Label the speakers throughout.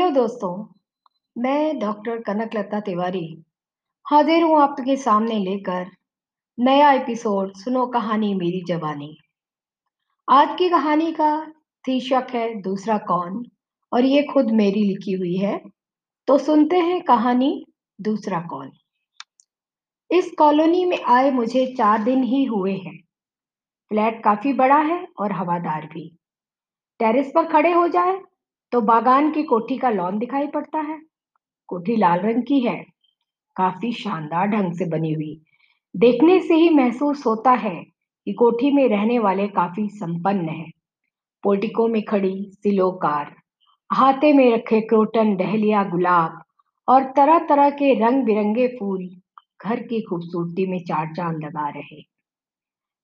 Speaker 1: Hello दोस्तों, मैं doctor Kanaklata Tiwari हाजिर हूँ आपके सामने लेकर नया एपिसोड सुनो कहानी मेरी जवानी। आज की कहानी का शीर्षक है, दूसरा कौन? और ये खुद मेरी लिखी हुई है तो सुनते हैं कहानी, दूसरा कौन? इस कॉलोनी में आए मुझे चार दिन ही हुए हैं। फ्लैट काफ़ी बड़ा है और हवादार भी। टेरेस पर खड़े हो जाए तो बागान की कोठी का लॉन दिखाई पड़ता है। कोठी लाल रंग की है। काफ़ी शानदार ढंग से बनी हुई। देखने से ही महसूस होता है कि कोठी में रहने वाले काफ़ी संपन्न है। पोर्टिको में खड़ी सिलो कार हाथे में रखे क्रोटन, डहलिया, गुलाब और तरह तरह के रंग बिरंगे फूल घर की खूबसूरती में चार चाँद लगा रहे।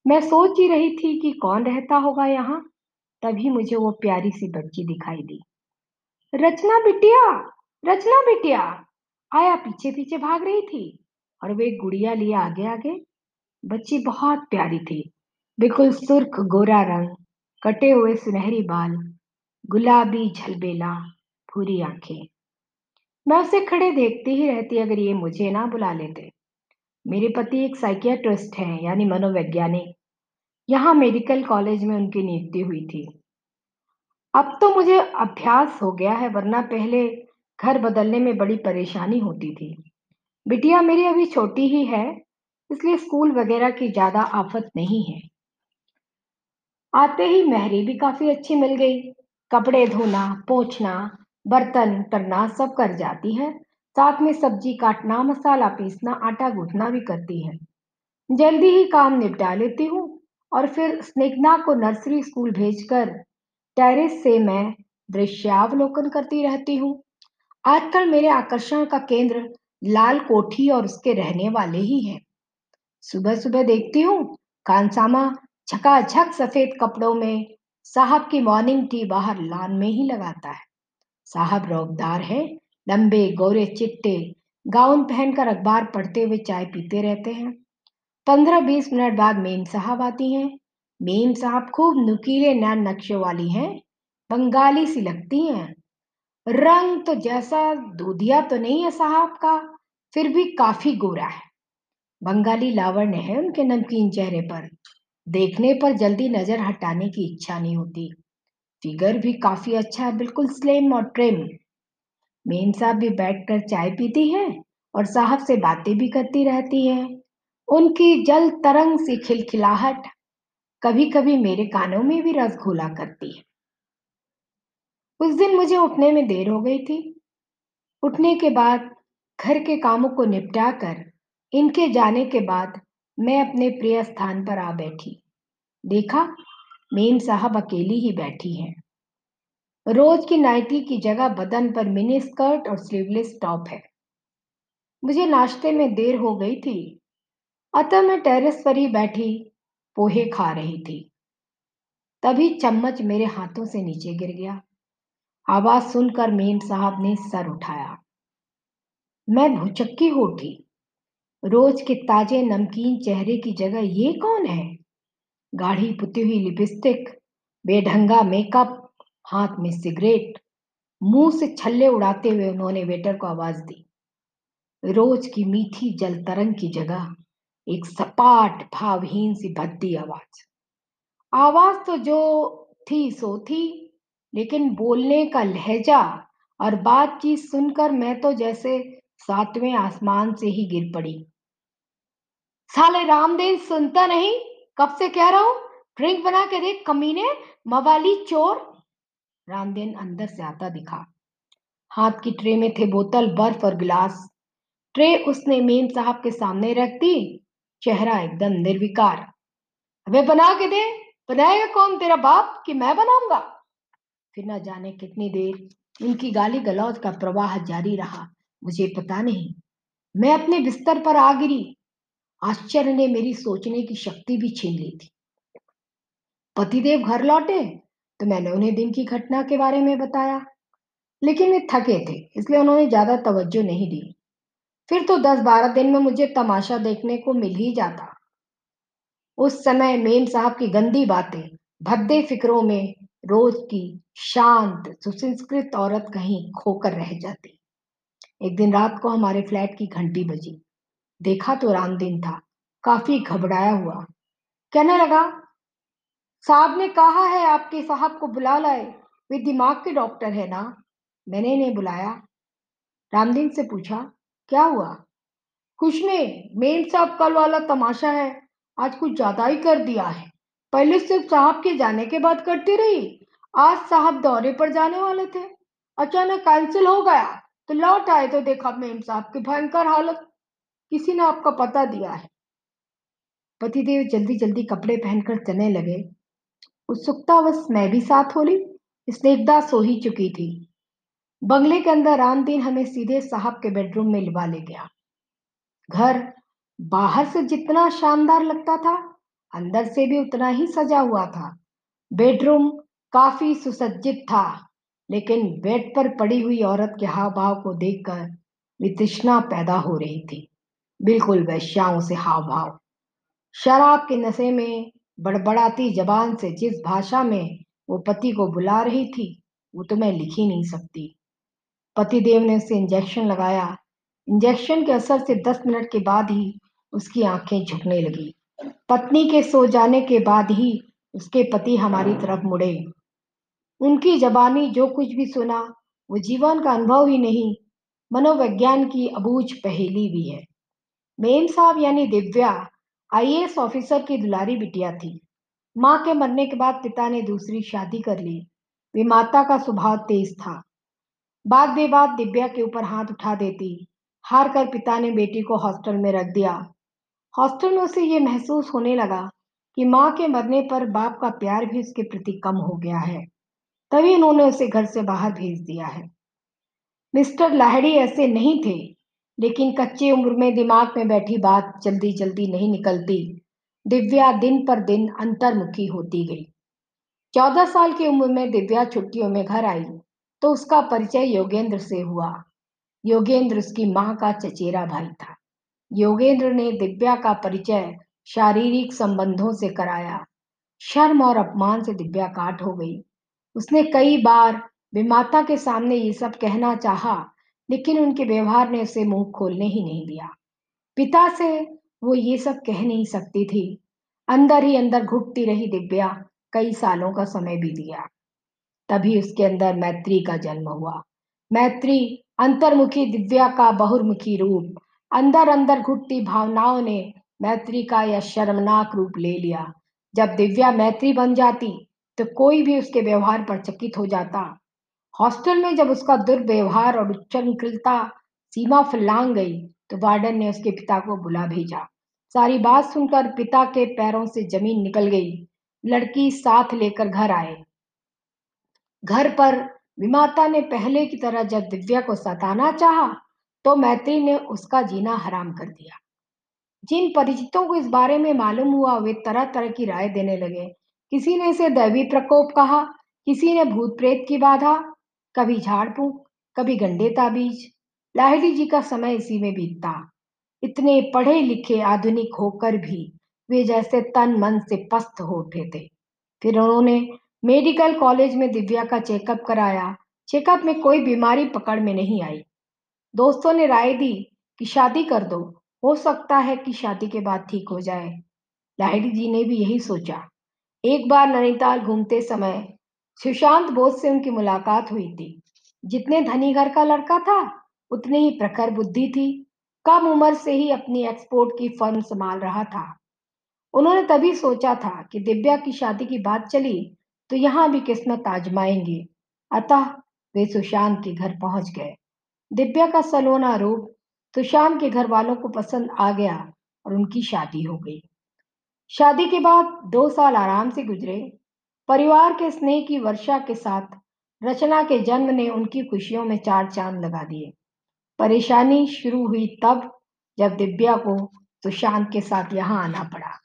Speaker 1: मैं सोच ही रही थी कि कौन रहता होगा यहाँ, तभी मुझे वो प्यारी सी बच्ची दिखाई दी। रचना बिटिया रचना बिटिया। आया पीछे पीछे भाग रही थी और वे गुड़िया लिए आगे आगे। बच्ची बहुत प्यारी थी, बिल्कुल सुर्ख गोरा रंग, कटे हुए सुनहरी बाल, गुलाबी झलबेला, भूरी आँखें। मैं उसे खड़े देखती ही रहती, अगर ये मुझे ना बुला लेते। मेरे पति एक साइकियाट्रिस्ट हैं, यानी मनोवैज्ञानिक। यहाँ मेडिकल कॉलेज में उनकी नियुक्ति हुई थी। अब तो मुझे अभ्यास हो गया है, वरना पहले घर बदलने में बड़ी परेशानी होती थी। बिटिया मेरी अभी छोटी ही है, इसलिए स्कूल वगैरह की ज़्यादा आफत नहीं है। आते ही महरी भी काफ़ी अच्छी मिल गई। कपड़े धोना, पोछना, बर्तन करना सब कर जाती है। साथ में सब्ज़ी काटना, मसाला पीसना, आटा गूंथना भी करती है। जल्दी ही काम निपटा लेती हूँ और फिर स्निग्धा को नर्सरी स्कूल भेजकर टेरिस से मैं दृश्यावलोकन करती रहती हूँ। आजकल मेरे आकर्षण का केंद्र लाल कोठी और उसके रहने वाले ही हैं। सुबह सुबह देखती हूँ, कांसामा झकाझक सफ़ेद कपड़ों में साहब की मॉर्निंग टी बाहर लान में ही लगाता है। साहब रौबदार है, लंबे गोरे चिट्टे, गाउन पहनकर अखबार पढ़ते हुए चाय पीते रहते हैं। पंद्रह बीस मिनट बाद मेम साहब आती हैं। मेम साहब खूब नुकीले नैन नक्शे वाली हैं, बंगाली सी लगती हैं। रंग तो जैसा, दूधिया तो नहीं है साहब का, फिर भी काफ़ी गोरा है। बंगाली लावण्य है उनके नमकीन चेहरे पर। देखने पर जल्दी नज़र हटाने की इच्छा नहीं होती। फिगर भी काफ़ी अच्छा है, बिल्कुल स्लिम और ट्रिम मेम साहब भी बैठकर चाय पीती है और साहब से बातें भी करती रहती है। उनकी जल तरंग सी खिलखिलाहट। कभी कभी मेरे कानों में भी रस घोला करती है। उस दिन मुझे उठने में देर हो गई थी। उठने के बाद घर के कामों को निपटा कर इनके जाने के बाद मैं अपने प्रिय स्थान पर आ बैठी। देखा, मेम साहब अकेली ही बैठी हैं। रोज की नाइटी की जगह बदन पर मिनी स्कर्ट और स्लीवलेस टॉप है। मुझे नाश्ते में देर हो गई थी। अतः मैं टेरेस पर ही बैठी पोहे खा रही थी। तभी चम्मच मेरे हाथों से नीचे गिर गया। आवाज़ सुनकर मेम साहब ने सर उठाया। मैं भुचक्की उठी। रोज के ताजे नमकीन चेहरे की जगह ये कौन है? गाढ़ी पुती हुई लिपस्टिक, बेढंगा मेकअप, हाथ में सिगरेट, मुँह से छल्ले उड़ाते हुए उन्होंने वेटर को आवाज़ दी। रोज की मीठी जल तरंग की जगह एक सपाट, भावहीन सी भद्दी आवाज़। आवाज़ तो जो थी, सो थी, लेकिन बोलने का लहजा और बातचीत सुनकर मैं तो जैसे सातवें आसमान से ही गिर पड़ी। साले रामदेव, सुनता नहीं? कब से कह रहा हूँ? ड्रिंक बना के देख, कमीने, मवाली चोर। रामदेन अंदर से आता दिखा। हाथ की ट्रे में थे बोतल, बर्फ़ और गिलास। ट्रे उसने मेम साहब के सामने रख दी चेहरा एकदम निर्विकार। हमें बना के दे, बनाएगा कौन तेरा बाप कि मैं बनाऊँगा? फिर न जाने कितनी देर उनकी गाली गलौज का प्रवाह जारी रहा। मुझे पता नहीं, मैं अपने बिस्तर पर आ गिरी। आश्चर्य ने मेरी सोचने की शक्ति भी छीन ली थी। पतिदेव घर लौटे तो मैंने उन्हें दिन की घटना के बारे में बताया, लेकिन वे थके थे, इसलिए उन्होंने ज़्यादा तवज्जो नहीं दी। फिर तो दस बारह दिन में मुझे तमाशा देखने को मिल ही जाता। उस समय मेम साहब की गंदी बातें, भद्दे फिक्रों में रोज की शांत, सुसंस्कृत औरत कहीं खोकर रह जाती। एक दिन रात को हमारे फ्लैट की घंटी बजी। देखा तो राम दिन था, काफ़ी घबराया हुआ। कहने लगा, साहब ने कहा है आपके साहब को बुला लाए, वे दिमाग के डॉक्टर है ना? मैंने इन्हें बुलाया। रामदीन से पूछा क्या हुआ? कुछ नहीं मेम साहब कल वाला तमाशा है। आज कुछ ज़्यादा ही कर दिया है। पहले सिर्फ़ साहब के जाने के बाद करती रही? आज साहब दौरे पर जाने वाले थे। अचानक कैंसिल हो गया। तो लौट आए तो देखा मेम साहब की भयंकर हालत। किसी ने आपका पता दिया है? पतिदेव जल्दी जल्दी कपड़े पहनकर चलने लगे। उत्सुकतावश मैं भी साथ हो ली। स्नेकदा सो ही चुकी थी। बंगले के अंदर रामदीन हमें सीधे साहब के बेडरूम में लिवा ले गया। घर बाहर से जितना शानदार लगता था, अंदर से भी उतना ही सजा हुआ था। बेडरूम काफ़ी सुसज्जित था, लेकिन बेड पर पड़ी हुई औरत के हाव भाव को देखकर वितृष्णा पैदा हो रही थी। बिल्कुल वैश्याओं से हाव भाव शराब के नशे में बड़बड़ाती जबान से जिस भाषा में वो पति को बुला रही थी, वो तो मैं लिख ही नहीं सकती। पतिदेव ने उसे इंजेक्शन लगाया। इंजेक्शन के असर से दस मिनट के बाद ही उसकी आँखें झुकने लगी। पत्नी के सो जाने के बाद ही उसके पति हमारी तरफ़ मुड़े। उनकी जबानी जो कुछ भी सुना, वो जीवन का अनुभव ही नहीं, मनोविज्ञान की अबूझ पहेली भी है। मेम साहब यानी दिव्या आईएएस ऑफिसर की दुलारी बिटिया थी। माँ के मरने के बाद पिता ने दूसरी शादी कर ली। वे माता का स्वभाव तेज था। बात बेबात दिव्या के ऊपर हाथ उठा देती। हार कर पिता ने बेटी को हॉस्टल में रख दिया। हॉस्टल में उसे ये महसूस होने लगा कि माँ के मरने पर बाप का प्यार भी उसके प्रति कम हो गया है। तभी उन्होंने उसे घर से बाहर भेज दिया है। मिस्टर लाहड़ी ऐसे नहीं थे, लेकिन कच्ची उम्र में दिमाग में बैठी बात जल्दी जल्दी नहीं निकलती। दिव्या दिन पर दिन अंतर्मुखी होती गई। चौदह साल की उम्र में दिव्या छुट्टियों में घर आई। तो उसका परिचय योगेंद्र से हुआ। योगेंद्र उसकी माँ का चचेरा भाई था। योगेंद्र ने दिव्या का परिचय शारीरिक संबंधों से कराया। शर्म और अपमान से दिव्या काट हो गई। उसने कई बार विमाता के सामने ये सब कहना चाहा, लेकिन उनके व्यवहार ने उसे मुँह खोलने ही नहीं दिया। पिता से वो ये सब कह नहीं सकती थी। अंदर ही अंदर घुटती रही दिव्या, कई सालों का समय भी दिया तभी उसके अंदर मैत्री का जन्म हुआ। मैत्री अंतर्मुखी दिव्या का बहुर्मुखी रूप। अंदर अंदर घुटती भावनाओं ने मैत्री का यह शर्मनाक रूप ले लिया। जब दिव्या मैत्री बन जाती तो कोई भी उसके व्यवहार पर चकित हो जाता। हॉस्टल में जब उसका दुर्व्यवहार और उच्चंकृलता सीमा फलांग गई तो वार्डन ने उसके पिता को बुला भेजा। सारी बात सुनकर पिता के पैरों से ज़मीन निकल गई। लड़की साथ लेकर घर आए। घर पर विमाता ने पहले की तरह जब दिव्या को सताना चाहा तो मैत्री ने उसका जीना हराम कर दिया। जिन परिचितों को इस बारे में मालूम हुआ, वे तरह तरह की राय देने लगे। किसी ने इसे दैवी प्रकोप कहा, किसी ने भूत प्रेत की बाधा, कभी झाड़ फूक कभी गंडे ताबीज। लाहिड़ी जी का समय इसी में बीतता। इतने पढ़े लिखे आधुनिक होकर भी वे जैसे तन मन से पस्त हो उठे थे। फिर उन्होंने मेडिकल कॉलेज में दिव्या का चेकअप कराया। चेकअप में कोई बीमारी पकड़ में नहीं आई। दोस्तों ने राय दी कि शादी कर दो। हो सकता है कि शादी के बाद ठीक हो जाए। लाहिड़ी जी ने भी यही सोचा। एक बार नैनीताल घूमते समय सुशांत बोस से उनकी मुलाकात हुई थी। जितने धनी घर का लड़का था, उतनी ही प्रखर बुद्धि थी। कम उम्र से ही अपनी एक्सपोर्ट की फर्म संभाल रहा था। उन्होंने तभी सोचा था कि दिव्या की शादी की बात चली तो यहाँ भी किस्मत आजमाएँगे। अतः वे सुशांत के घर पहुँच गए। दिव्या का सलोना रूप सुशांत के घर वालों को पसंद आ गया और उनकी शादी हो गई। शादी के बाद दो साल आराम से गुजरे। परिवार के स्नेह की वर्षा के साथ रचना के जन्म ने उनकी खुशियों में चार चाँद लगा दिए। परेशानी शुरू हुई तब जब दिव्या को सुशांत के साथ यहाँ आना पड़ा।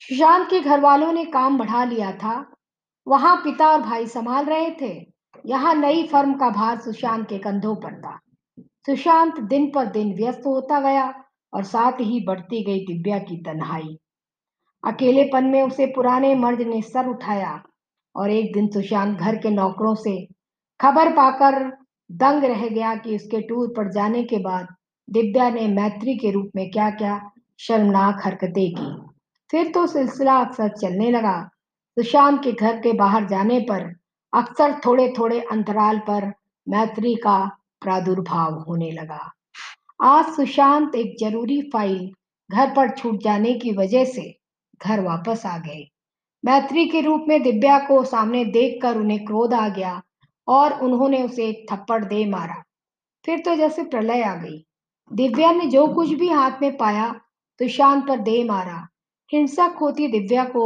Speaker 1: सुशांत के घर वालों ने काम बढ़ा लिया था। वहाँ पिता और भाई संभाल रहे थे। यहाँ नई फर्म का भार सुशांत के कंधों पर था। सुशांत दिन पर दिन व्यस्त होता गया और साथ ही बढ़ती गई दिव्या की तन्हाई। अकेलेपन में उसे पुराने मर्द ने सर उठाया और एक दिन सुशांत घर के नौकरों से खबर पाकर दंग रह गया कि उसके टूर पर जाने के बाद दिव्या ने मैत्री के रूप में क्या-क्या शर्मनाक हरकतें की। फिर तो सिलसिला अक्सर चलने लगा। सुशांत के घर के बाहर जाने पर अक्सर थोड़े-थोड़े अंतराल पर मैत्री का प्रादुर्भाव होने लगा। आज सुशांत एक ज़रूरी फ़ाइल घर पर छूट जाने की वजह से घर वापस आ गए। मैत्री के रूप में दिव्या को सामने देखकर उन्हें क्रोध आ गया और उन्होंने उसे एक थप्पड़ दे मारा। फिर तो जैसे प्रलय आ गई। दिव्या ने जो कुछ भी हाथ में पाया, सुशांत पर दे मारा। हिंसक होती दिव्या को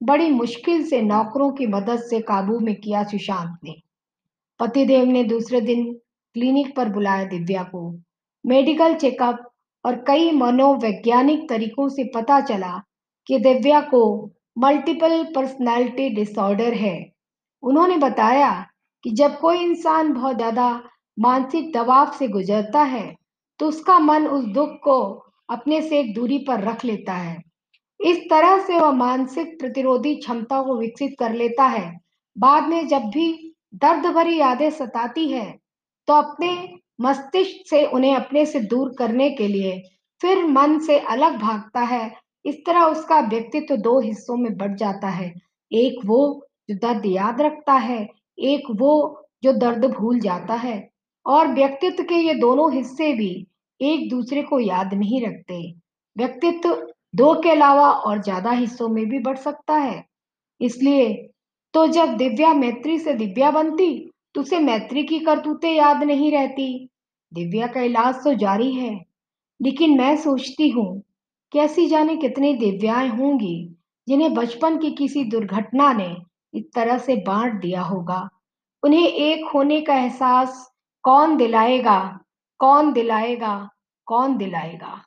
Speaker 1: बड़ी मुश्किल से नौकरों की मदद से काबू में किया सुशांत ने। पतिदेव ने दूसरे दिन क्लिनिक पर बुलाया दिव्या को। मेडिकल चेकअप और कई मनोवैज्ञानिक तरीकों से पता चला कि दिव्या को मल्टीपल पर्सनालिटी डिसऑर्डर है। उन्होंने बताया कि जब कोई इंसान बहुत ज़्यादा मानसिक दबाव से गुजरता है, तो उसका मन उस दुख को अपने से एक दूरी पर रख लेता है। इस तरह से वह मानसिक प्रतिरोधी क्षमता को विकसित कर लेता है। बाद में जब भी दर्द भरी यादें सताती हैं, तो अपने मस्तिष्क से उन्हें अपने से दूर करने के लिए फिर मन से अलग भागता है। इस तरह उसका व्यक्तित्व 2 हिस्सों में बढ़ जाता है। एक वो जो दर्द याद रखता है, एक वो जो दर्द भूल जाता है और व्यक्तित्व के ये दोनों हिस्से भी एक-दूसरे को याद नहीं रखते। व्यक्तित्व 2 के अलावा और ज़्यादा हिस्सों में भी बढ़ सकता है। इसलिए तो जब दिव्या मैत्री से दिव्या बनती, तो उसे मैत्री की करतूतें याद नहीं रहती। दिव्या का इलाज तो जारी है, लेकिन मैं सोचती हूँ कि ऐसी जाने कितनी दिव्याएँ होंगी, जिन्हें बचपन की किसी दुर्घटना ने इस तरह से बांट दिया होगा। उन्हें एक होने का एहसास कौन दिलाएगा, कौन दिलाएगा, कौन दिलाएगा?